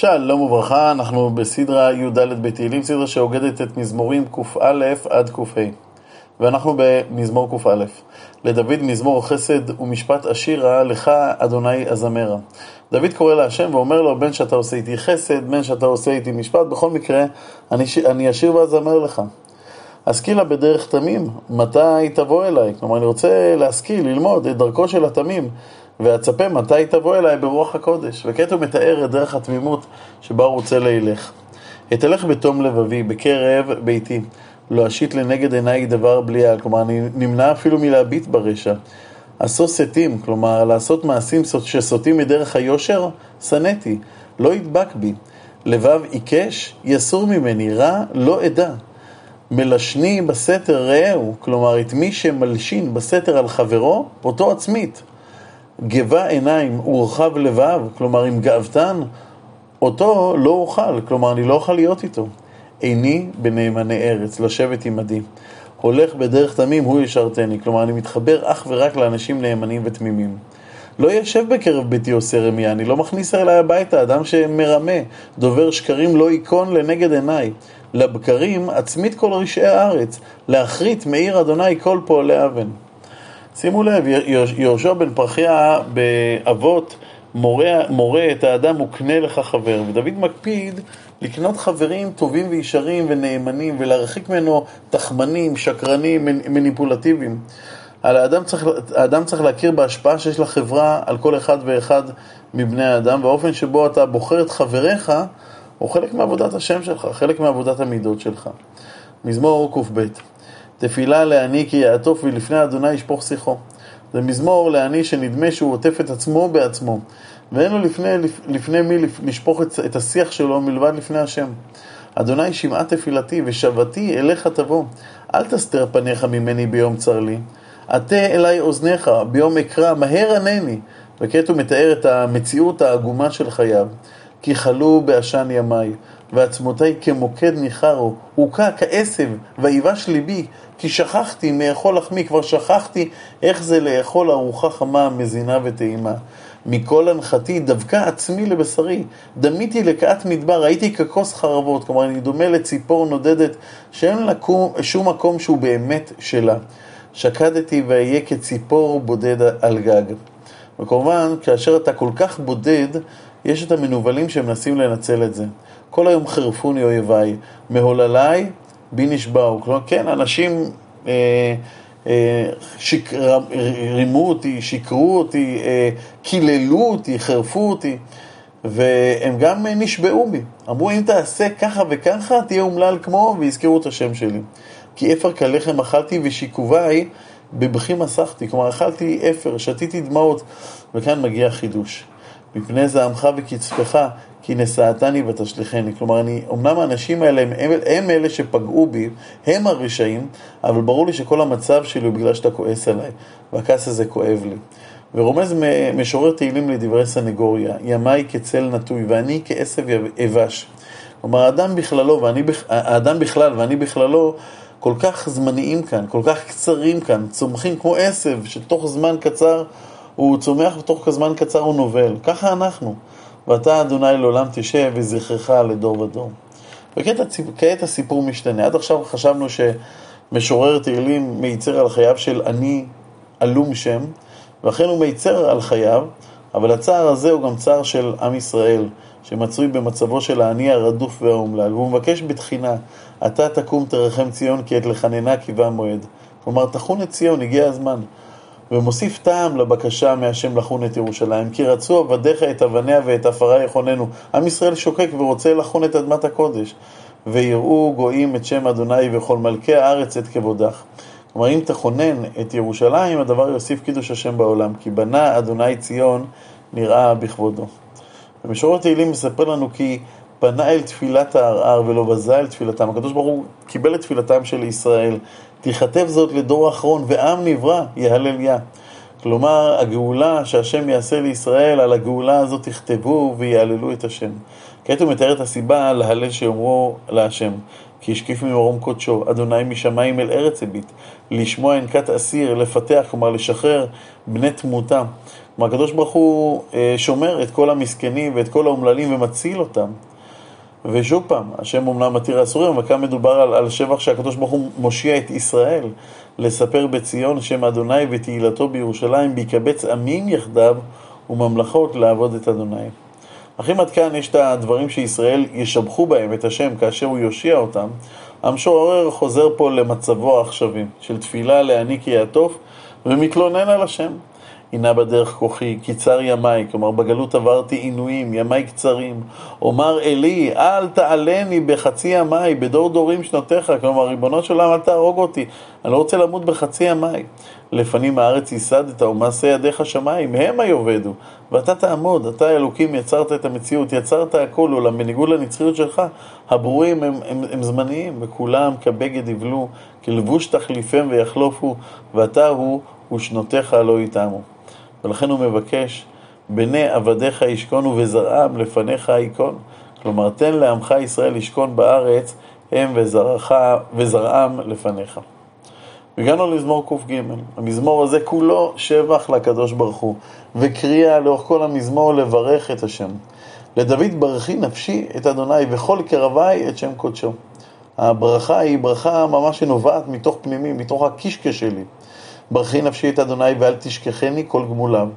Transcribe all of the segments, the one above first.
שלום וברכה, אנחנו בסדרה י"ד בתהילים, סדרה שאוגדת את מזמורים קא עד קה. ואנחנו במזמור קא. לדוד מזמור חסד ומשפט עשירה, לך אדוני אזמרה. דוד קורא להשם ואומר לו, בין שאתה עושה איתי חסד, בין שאתה עושה איתי משפט, בכל מקרה, אני, אני אשיר ואזמר לך. השכילה בדרך תמים, מתי תבוא אליי? כלומר, אני רוצה להשכיל, ללמוד את דרכו של התמים, ואצפה מתי תבוא אליי ברוח הקודש. וכעת הוא מתאר את דרך התמימות שבה הוא רוצה לילך. אתהלך בתום לבבי, בקרב ביתי, לא אשית לנגד עיניי דבר בליעה, כלומר, אני נמנע אפילו מלהביט ברשע. עשו סטים, כלומר, לעשות מעשים שסוטים מדרך היושר, שנאתי, לא ידבק בי. לבב עיקש, יסור ממני, רע לא אדע. מלשני בסתר רעהו, כלומר את מי שמלשין בסתר על חברו, אותו עצמית. גבה עיניים ורחב לבב, כלומר עם גאוותן, אותו לא אוכל, כלומר אני לא אוכל להיות איתו. איני בנאמני ארץ, לשבת עמדי. הולך בדרך תמים, הוא ישרתני, כלומר אני מתחבר אך ורק לאנשים נאמנים ותמימים. לא ישב בקרב ביתי עושה רמיה, אני לא מכניס אליי הביתה אדם שמרמה, דובר שקרים לא ייכון לנגד עיניי. לבקרים עצמית כל רשעי הארץ, להכרית מאיר אדוני כל פועלי אבן. שימו לב, יהושע בן פרחיה באבות מורה, מורה את האדם וקנה לך חבר, ודוד מקפיד לקנות חברים טובים וישרים ונאמנים ולהרחיק ממנו תחמנים, שקרנים, מניפולטיביים. על האדם צריך, האדם צריך להכיר בהשפעה שיש לחברה על כל אחד ואחד מבני האדם, והאופן שבו אתה בוחר את חבריך הוא חלק מעבודת השם שלך, חלק מעבודת המידות שלך. מזמור קב תפילה לעני כי יעטוף ולפני אדוני ישפוך שיחו. זה מזמור לעני שנדמה שהוא עוטף את עצמו בעצמו, ואין לו לפני, לפני מי לשפוך את, את השיח שלו מלבד לפני השם. אדוני שמעה תפילתי ושבתי אליך תבוא, אל תסתר פניך ממני ביום צר לי. עטה אליי אוזניך ביום אקרא, מהר ענני. וכעת הוא מתאר את המציאות העגומה של חייו. כי חלו בעשן ימיי, ועצמותיי כמוקד ניחרו, הוכה כעשב, ויבש ליבי, כי שכחתי מאכול לחמי, כבר שכחתי איך זה לאכול ארוחה חמה, מזינה וטעימה. מכל הנחתי דבקה עצמי לבשרי, דמיתי לקעת מדבר, הייתי ככוס חרבות, כלומר אני דומה לציפור נודדת שאין לה שום מקום שהוא באמת שלה. שקדתי ואהיה כציפור בודד על גג. וכמובן, כאשר אתה כל כך בודד, יש את המנוולים שמנסים לנצל את זה. כל היום חרפוני אויביי, מהולליי בי נשבעו. כלומר, כן, אנשים אה, אה, שק, רימו אותי, שיקרו אותי, אה, קיללו אותי, חרפו אותי, והם גם נשבעו בי. אמרו, אם תעשה ככה וככה, תהיה אומלל כמו, ויזכרו את השם שלי. כי אפר כלחם אכלתי ושיקוביי בבכי מסכתי. כלומר, אכלתי אפר, שתיתי דמעות, וכאן מגיע חידוש. מפני זעמך וקצפך, כי נשאתני ותשליכני. כלומר, אני, אמנם האנשים האלה הם, הם, הם אלה שפגעו בי, הם הרשעים, אבל ברור לי שכל המצב שלי הוא בגלל שאתה כועס עליי, והכעס הזה כואב לי. ורומז משורר תהילים לדברי סנגוריה, ימיי כצל נטוי ואני כעשב יבש. כלומר, האדם בכללו, ואני, האדם בכלל ואני בכללו, כל כך זמניים כאן, כל כך קצרים כאן, צומחים כמו עשב, שתוך זמן קצר הוא צומח ותוך זמן קצר הוא נובל. ככה אנחנו. ואתה, אדוני, לעולם תשב וזכרך לדור ודור. וכעת הסיפור משתנה. עד עכשיו חשבנו שמשורר תהילים מייצר על חייו של אני עלום שם, ואכן הוא מייצר על חייו, אבל הצער הזה הוא גם צער של עם ישראל, שמצוי במצבו של העני הרדוף והאומלל, והוא מבקש בתחינה, אתה תקום תרחם ציון כי את לחננה קיווה מועד. כלומר, תחון את ציון, הגיע הזמן. ומוסיף טעם לבקשה מהשם לחון את ירושלים, כי רצו עבדיך את אבניה ואת עפרה יכוננו. עם ישראל שוקק ורוצה לחון את אדמת הקודש. ויראו גויים את שם אדוני וכל מלכי הארץ את כבודך. כלומר, אם תכונן את ירושלים, הדבר יוסיף קידוש השם בעולם, כי בנה אדוני ציון נראה בכבודו. ומשורר תהילים מספר לנו כי פנה אל תפילת הערער ולא בזה אל תפילתם. הקדוש ברוך הוא קיבל את תפילתם של ישראל. תיכתב זאת לדור אחרון, ועם נברא יהלל יה. כלומר, הגאולה שהשם יעשה לישראל, על הגאולה הזאת תכתבו ויהללו את השם. כעת הוא מתאר את הסיבה להלל שיאמרו להשם. כי השקיף ממרום קודשו, אדוני משמיים אל ארץ הביט, לשמוע ענקת אסיר, לפתח, כלומר לשחרר בני תמותה. כלומר, הקדוש ברוך הוא אה, שומר את כל המסכנים ואת כל האומללים ומציל אותם. ושוב פעם, השם אומנם מתיר האסורים, אבל כאן מדובר על, על שבח שהקדוש ברוך הוא מושיע את ישראל לספר בציון שם אדוני ותהילתו בירושלים, ויקבץ עמים יחדיו וממלכות לעבוד את אדוני. אחים עד כאן יש את הדברים שישראל ישבחו בהם את השם כאשר הוא יושיע אותם. המשורר חוזר פה למצבו העכשווי, של תפילה להעניק יעטוף ומתלונן על השם. הנה בדרך כוחי, קיצר ימיי, כלומר בגלות עברתי עינויים, ימיי קצרים. אומר אלי, אל תעלני בחצי ימיי, בדור דורים שנותיך, כלומר ריבונו של עולם אל תהרוג אותי, אני לא רוצה למות בחצי ימיי. לפנים הארץ ייסדת ומעשה ידיך שמיים, המה יאבדו, ואתה תעמוד, אתה אלוקים יצרת את המציאות, יצרת הכל, אולם בניגוד לנצחיות שלך, הברואים הם, הם, הם זמניים, וכולם כבגד יבלו, כלבוש תחליפם ויחלופו, ואתה הוא ושנותיך לא יטעמו. ולכן הוא מבקש, בני עבדיך ישכונו וזרעם לפניך ייכון. כלומר, תן לעמך ישראל לשכון בארץ, הם וזרעך, וזרעם לפניך. הגענו למזמור קג. המזמור הזה כולו שבח לקדוש ברוך הוא, וקריאה לאורך כל המזמור לברך את השם. לדוד ברכי נפשי את אדוני וכל קרבי את שם קודשו. הברכה היא ברכה ממש שנובעת מתוך פנימי, מתוך הקישקע שלי. ברכי נפשי את אדוני ואל תשכחני כל גמוליו.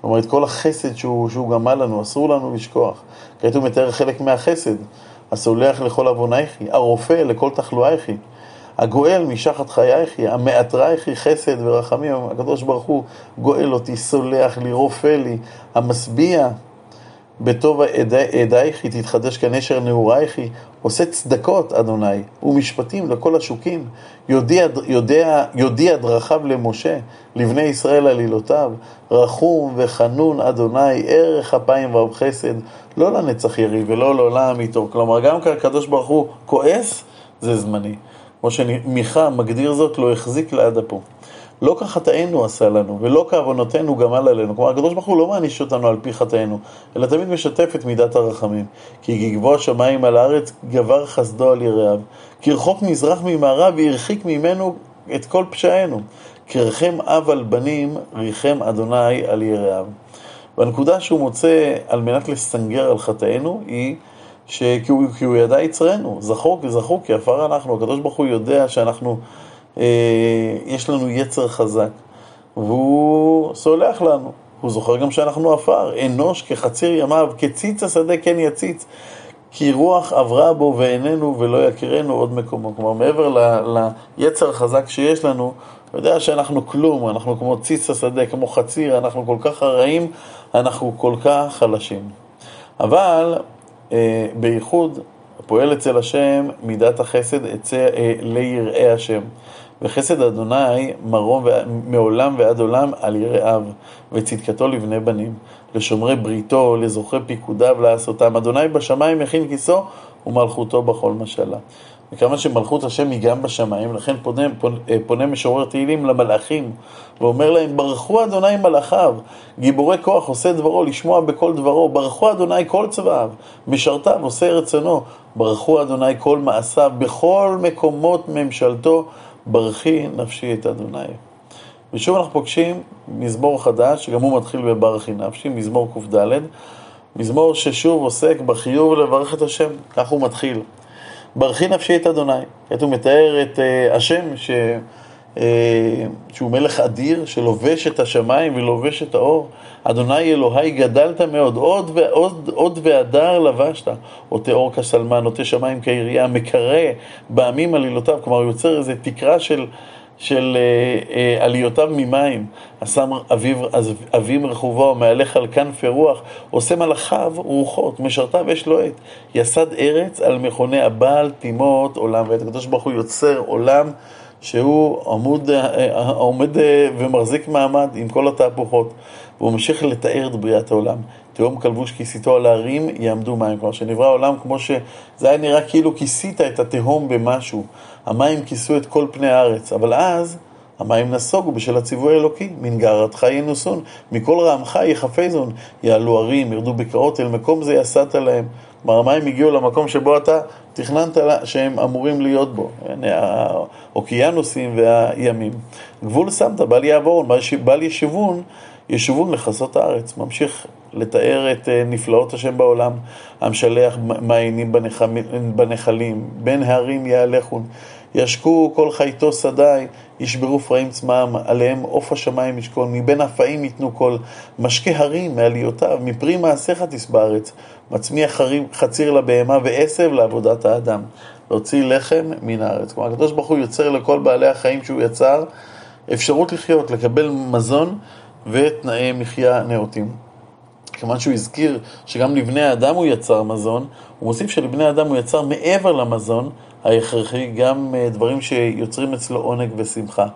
כלומר, את כל החסד שהוא, שהוא גמל לנו, אסור לנו לשכוח. כעת הוא מתאר חלק מהחסד. הסולח לכל עוונייכי, הרופא לכל תחלואייכי, הגואל משחת חייכי, המאתרייכי חסד ורחמים. הקדוש ברוך הוא גואל אותי, סולח לי, רופא לי, המשביע בטוב עדייך היא תתחדש כנשר נעורייך עושה צדקות, אדוני, ומשפטים לכל השוקים. יודיע, יודע, יודיע דרכיו למשה, לבני ישראל עלילותיו. רחום וחנון, אדוני, ערך אפיים ורב חסד, לא לנצח יריב ולא לעולם איתו. כלומר, גם כשהקדוש ברוך הוא כועס, זה זמני. כמו שמיכה מגדיר זאת, לא החזיק לעד אפו. לא כחטאינו עשה לנו, ולא כעוונותינו גמל עלינו. כלומר, הקדוש ברוך הוא לא מעניש אותנו על פי חטאינו, אלא תמיד משתף את מידת הרחמים. כי גגבו השמיים על הארץ, גבר חסדו על יראיו. כי רחוק מזרח ממערב, והרחיק ממנו את כל פשענו. כי רחם אב על בנים, ריחם אדוני על יראיו. והנקודה שהוא מוצא על מנת לסנגר על חטאינו היא שכי הוא, הוא ידע יצרנו, זכור זכור כי עפר אנחנו, הקדוש ברוך הוא יודע שאנחנו יש לנו יצר חזק, והוא סולח לנו. הוא זוכר גם שאנחנו עפר, אנוש כחציר ימיו, כציץ השדה כן יציץ, כי רוח עברה בו ואיננו ולא יכירנו עוד מקומו. כלומר, מעבר ל, ליצר החזק שיש לנו, הוא יודע שאנחנו כלום, אנחנו כמו ציץ השדה, כמו חציר, אנחנו כל כך הרעים, אנחנו כל כך חלשים. אבל אה, בייחוד פועל אצל השם מידת החסד אצל, אה, ליראי השם. וחסד אדוני מרום מעולם ועד עולם על יראיו, וצדקתו לבני בנים, לשומרי בריתו, לזוכרי פיקודיו לעשותם. אדוני בשמיים מכין כיסו ומלכותו בכל משלה. וכמה שמלכות השם היא גם בשמיים, לכן פונה, פונה, פונה משורר תהילים למלאכים, ואומר להם, ברכו אדוני מלאכיו, גיבורי כוח עושה דברו, לשמוע בכל דברו, ברכו אדוני כל צבאיו, משרתיו עושה רצונו, ברכו אדוני כל מעשיו, בכל מקומות ממשלתו, ברכי נפשי את אדוני. ושוב אנחנו פוגשים מזמור חדש, שגם הוא מתחיל בברכי נפשי, מזמור קד, מזמור ששוב עוסק בחיוב לברך את השם, כך הוא מתחיל. ברכי נפשי את אדוני. כעת הוא מתאר את uh, השם ש, שהוא מלך אדיר, שלובש את השמיים ולובש את האור. אדוני אלוהי גדלת מאוד, עוד ועוד עוד והדר לבשת. עוטה אור כסלמן, עוטה שמיים כעירייה, מקרא בעמים עלילותיו. כלומר, יוצר איזו תקרה של... של אה, אה, עליותיו ממים, השם אביב, אבים רכובו, מהלך על כנפי רוח, עושה מלאכיו רוחות, משרתיו אש לוהט, יסד ארץ על מכוני הבעל תימות עולם, ואת הקדוש ברוך הוא יוצר עולם שהוא עמוד, אה, עומד ומחזיק מעמד עם כל התהפוכות, והוא ממשיך לתאר את בריאת העולם. תהום כלבוש כיסיתו על ההרים יעמדו מים. כלומר, שנברא העולם כמו שזה היה נראה כאילו כיסית את התהום במשהו. המים כיסו את כל פני הארץ, אבל אז המים נסוגו בשל הציווי האלוקי, מנגרתך ינוסון, מכל רעמך יחפזון, יעלו הרים, ירדו בקעות, אל מקום זה יסעת להם. כלומר, המים הגיעו למקום שבו אתה תכננת שהם אמורים להיות בו, האוקיינוסים והימים. גבול שמת, בל יעבור, בל ישבון, ישובון לכסות הארץ. ממשיך לתאר את אה, נפלאות השם בעולם, המשלח מעיינים בנחלים, בין ההרים יהלכון, ישקו כל חייתו שדי, ישברו פרעים צמאם, עליהם עוף השמיים ישכון, מבין הפעים ייתנו קול, משקה הרים מעליותיו, מפרי מעשיך תשבע ארץ, מצמיח חציר לבהמה ועשב לעבודת האדם, להוציא לחם מן הארץ. כלומר, הקדוש ברוך הוא יוצר לכל בעלי החיים שהוא יצר אפשרות לחיות, לקבל מזון ותנאי מחיה נאותים. כיוון שהוא הזכיר שגם לבני האדם הוא יצר מזון, הוא מוסיף שלבני האדם הוא יצר מעבר למזון ההכרחי גם אה, דברים שיוצרים אצלו עונג ושמחה.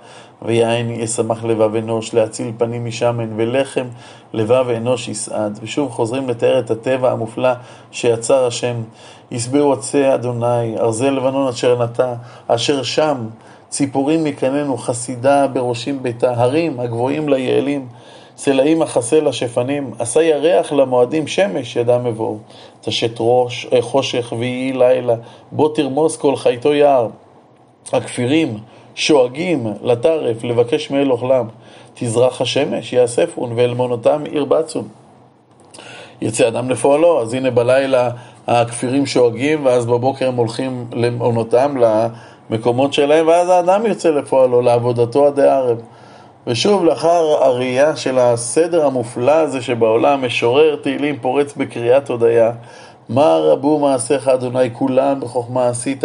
ויין ישמח לבב אנוש, להציל פנים משמן, ולחם לבב אנוש יסעד. ושוב חוזרים לתאר את הטבע המופלא שיצר השם. ישבעו עצי אדוני, ארזי לבנון אשר נטע, אשר שם ציפורים מקננו, חסידה בראשים ביתה, הרים הגבוהים ליעלים. סלעים אחסה לשפנים, עשה ירח למועדים, שמש ידע מבואו. תשת ראש, אה, חושך ויהי לילה, בוא תרמוס כל חייתו יער. הכפירים שואגים לטרף, לבקש מאל אוכלם. תזרח השמש, יאספון, ואלמונותם ירבצון. יצא אדם לפועלו, אז הנה בלילה הכפירים שואגים, ואז בבוקר הם הולכים למעונותם, למקומות שלהם, ואז האדם יוצא לפועלו, לעבודתו עד הערב. ושוב, לאחר הראייה של הסדר המופלא הזה שבעולם, משורר תהילים פורץ בקריאת הודיה. מה רבו מעשיך אדוני כולם בחוכמה עשית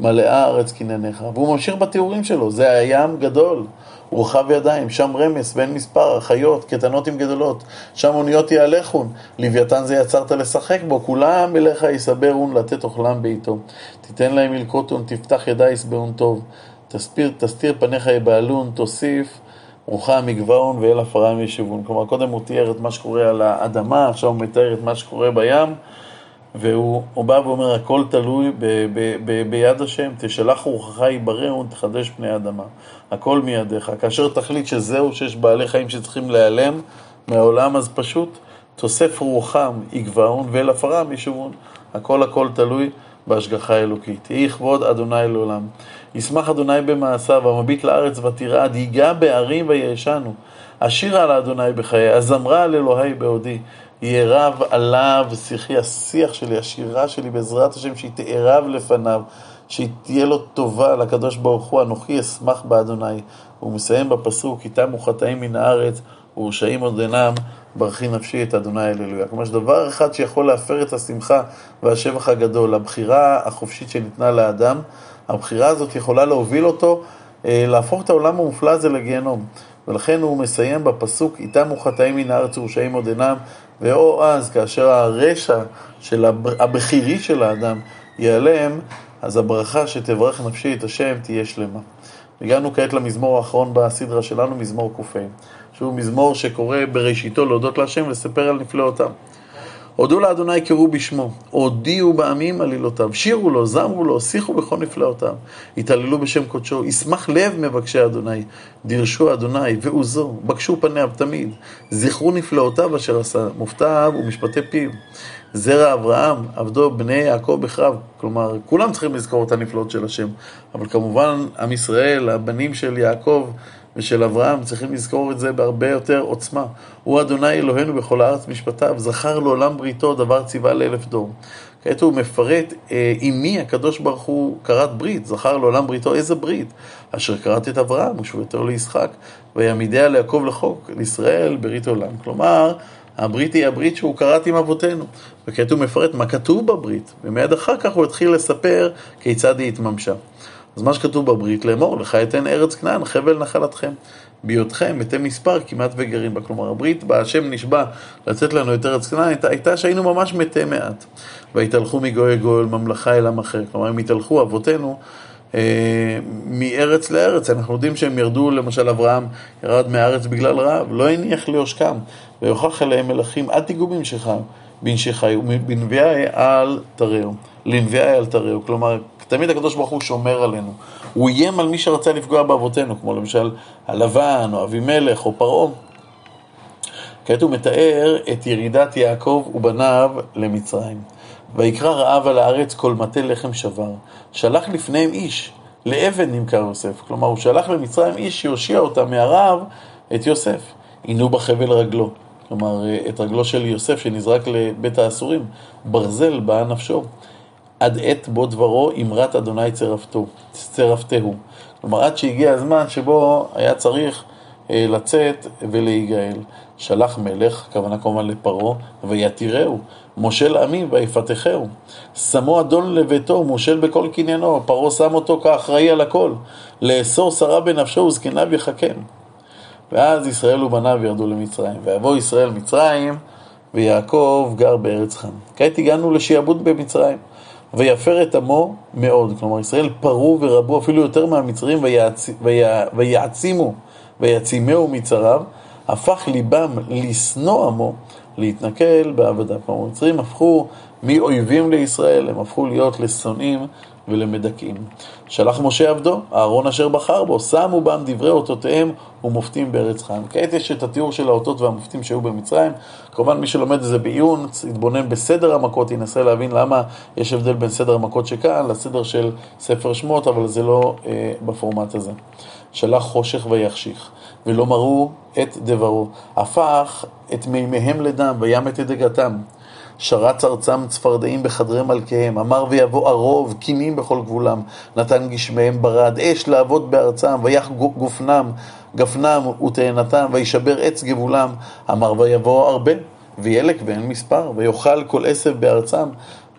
מלאה הארץ קנניך והוא ממשיך בתיאורים שלו, זה הים גדול, הוא רחב ידיים, שם רמס ואין מספר, חיות, קטנות עם גדולות, שם אוניות יהלכון, לוויתן זה יצרת לשחק בו, כולם אליך יסברון לתת אוכלם בעיתו, תיתן להם ילקוטון, תפתח ידי יסברון טוב, תסתיר פניך יבעלון, תוסיף רוחם מגבעון ואל עפרם ישובון. כלומר, קודם הוא תיאר את מה שקורה על האדמה, עכשיו הוא מתאר את מה שקורה בים, והוא בא ואומר, הכל תלוי ב, ב, ב, ביד השם, תשלח רוחך יברא ותחדש פני האדמה. הכל מידיך. כאשר תחליט שזהו, שיש בעלי חיים שצריכים להיעלם מהעולם, אז פשוט תוסף רוחם יגבעון ואל עפרם ישובון. הכל הכל תלוי בהשגחה האלוקית. יהי כבוד אדוני לעולם. ישמח אדוני במעשיו, המביט לארץ ותרעד, ייגע בערים ויעשנו. אשירה לאדוני בחיי, הזמרה על אלוהי בעודי. יהיה רב עליו שיחי, השיח שלי, השירה שלי, בעזרת השם, שהיא תערב לפניו, שהיא תהיה לו טובה לקדוש ברוך הוא, אנוכי אשמח באדוני. הוא מסיים בפסוק, כי תמו חטאים מן הארץ, ורשעים עוד אינם, ברכי נפשי את אדוני אללויה. כלומר, שדבר אחד שיכול להפר את השמחה והשבח הגדול, הבחירה החופשית שניתנה לאדם, הבחירה הזאת יכולה להוביל אותו אה, להפוך את העולם המופלא הזה לגיהנום. ולכן הוא מסיים בפסוק, איתם הוא חטאים מן הארץ ורשעים עוד אינם, ואו אז, כאשר הרשע של הבכירי של האדם ייעלם, אז הברכה שתברך נפשי את השם תהיה שלמה. הגענו כעת למזמור האחרון בסדרה שלנו, מזמור ק"ה, שהוא מזמור שקורא בראשיתו להודות להשם ולספר על נפלאותיו. הודו לאדוני קראו בשמו, הודיעו בעמים עלילותיו, שירו לו, זמרו לו, שיחו בכל נפלאותיו, התעללו בשם קודשו, ישמח לב מבקשי אדוני, דירשו אדוני ועוזו, בקשו פניו תמיד, זכרו נפלאותיו אשר עשה, מופתעיו ומשפטי פיו. זרע אברהם, עבדו בני יעקב בחרב, כלומר, כולם צריכים לזכור את הנפלאות של השם, אבל כמובן, עם ישראל, הבנים של יעקב, ושל אברהם, צריכים לזכור את זה בהרבה יותר עוצמה. הוא אדוני אלוהינו בכל הארץ משפטיו, זכר לעולם בריתו, דבר ציווה לאלף דור. כעת הוא מפרט אה, עם מי הקדוש ברוך הוא כרת ברית, זכר לעולם בריתו, איזה ברית? אשר כרת את אברהם ושבתו לישחק, ויעמידיה ליעקב לחוק, לישראל ברית עולם. כלומר, הברית היא הברית שהוא כרת עם אבותינו. וכעת הוא מפרט מה כתוב בברית, ומיד אחר כך הוא התחיל לספר כיצד היא התממשה. אז מה שכתוב בברית, לאמור, לך אתן ארץ כנען, חבל נחלתכם. בהיותכם מתי מספר כמעט וגרים בה. כלומר, הברית בה השם נשבע לצאת לנו את ארץ כנען, הייתה שהיינו ממש מתי מעט. ויתהלכו מגוי גוי ממלכה אל עם אחר. כלומר, הם התהלכו אבותינו אה, מארץ לארץ. אנחנו יודעים שהם ירדו, למשל אברהם ירד מהארץ בגלל רעב, לא הניח ליושקם, ויוכח אליהם מלכים, אל תיגעו בנשיכם, בנשיכי, ובנביאי אל תרעו. לנביאי אל תרעו. כלומר, תמיד הקדוש ברוך הוא שומר עלינו. הוא איים על מי שרצה לפגוע באבותינו, כמו למשל הלבן, או אבימלך, או פרעה. כעת הוא מתאר את ירידת יעקב ובניו למצרים. ויקרא רעב על הארץ כל מטה לחם שבר. שלח לפניהם איש, לאבן נמכר יוסף. כלומר, הוא שלח למצרים איש שיושיע אותם מהרעב את יוסף. עינו בחבל רגלו. כלומר, את רגלו של יוסף שנזרק לבית האסורים, ברזל באה נפשו. עד עת בו דברו אמרת אדוני צרפתו, צרפתהו. כלומר, עד שהגיע הזמן שבו היה צריך אה, לצאת ולהיגאל. שלח מלך, הכוונה כמובן לפרעה, ויתירהו, מושל עמי ויפתחהו. שמו אדון לביתו, מושל בכל קניינו, פרעה שם אותו כאחראי על הכל. לאסור שרה בנפשו וזקניו יחכם. ואז ישראל ובניו ירדו למצרים. ויבוא ישראל מצרים, ויעקב גר בארץ חם. כעת הגענו לשעבוד במצרים. ויפר את עמו מאוד. כלומר, ישראל פרו ורבו אפילו יותר מהמצרים ויעצ... ויע... ויעצימו ויעצימהו מצריו, הפך ליבם לשנוא עמו, להתנכל בעבדה. כלומר, המצרים הפכו מאויבים לישראל, הם הפכו להיות לשונאים ולמדכאים. שלח משה עבדו, אהרון אשר בחר בו, שמו בם דברי אותותיהם ומופתים בארץ חיים. כעת יש את התיאור של האותות והמופתים שהיו במצרים. כמובן מי שלומד את זה בעיון, יתבונן בסדר המכות, ינסה להבין למה יש הבדל בין סדר המכות שכאן לסדר של ספר שמות, אבל זה לא אה, בפורמט הזה. שלח חושך ויחשיך, ולא מראו את דברו. הפך את מימיהם לדם, וים את דגתם. שרץ ארצם צפרדעים בחדרי מלכיהם, אמר ויבוא ערוב, קינים בכל גבולם, נתן גשמיהם ברד, אש לעבוד בארצם, ויח גופנם, גפנם ותאנתם, וישבר עץ גבולם, אמר ויבוא הרבה, וילק ואין מספר, ויאכל כל עשב בארצם,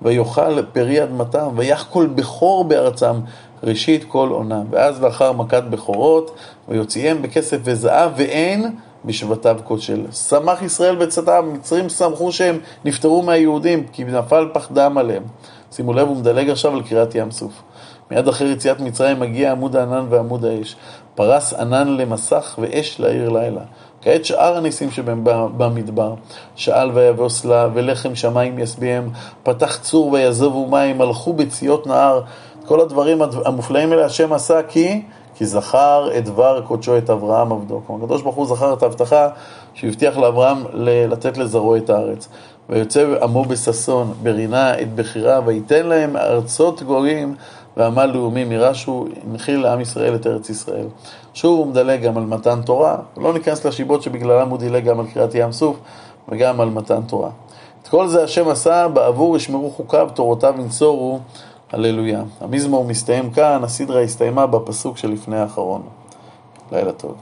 ויאכל פרי אדמתם, ויח כל בכור בארצם, ראשית כל עונה. ואז לאחר מכת בכורות, ויוציאם בכסף וזהב, ואין בשבטיו כושל. שמח ישראל בצאתם, מצרים שמחו שהם נפטרו מהיהודים, כי נפל פחדם עליהם. שימו לב, הוא מדלג עכשיו על קריאת ים סוף. מיד אחרי יציאת מצרים מגיע עמוד הענן ועמוד האש. פרס ענן למסך ואש לעיר לילה. כעת שאר הניסים שבהם במדבר, שאל ויבוא סלה, ולחם שמיים ישביעם, פתח צור ויעזבו מים, הלכו בציות נהר. כל הדברים המופלאים האלה השם עשה כי כי זכר את דבר קודשו את אברהם עבדו. כלומר, הקדוש ברוך הוא זכר את ההבטחה שהבטיח לאברהם לתת לזרעו את הארץ. ויוצא עמו בששון, ברינה את בחירה, וייתן להם ארצות גויים ועמל לאומים ירשו, הנחיל לעם ישראל את ארץ ישראל. שוב הוא מדלג גם על מתן תורה, לא ניכנס לשיבות שבגללם הוא דילג גם על קריאת ים סוף וגם על מתן תורה. את כל זה השם עשה, בעבור ישמרו חוקיו, תורותיו ינצורו. הללויה. המזמור מסתיים כאן, הסדרה הסתיימה בפסוק שלפני האחרון. לילה טוב.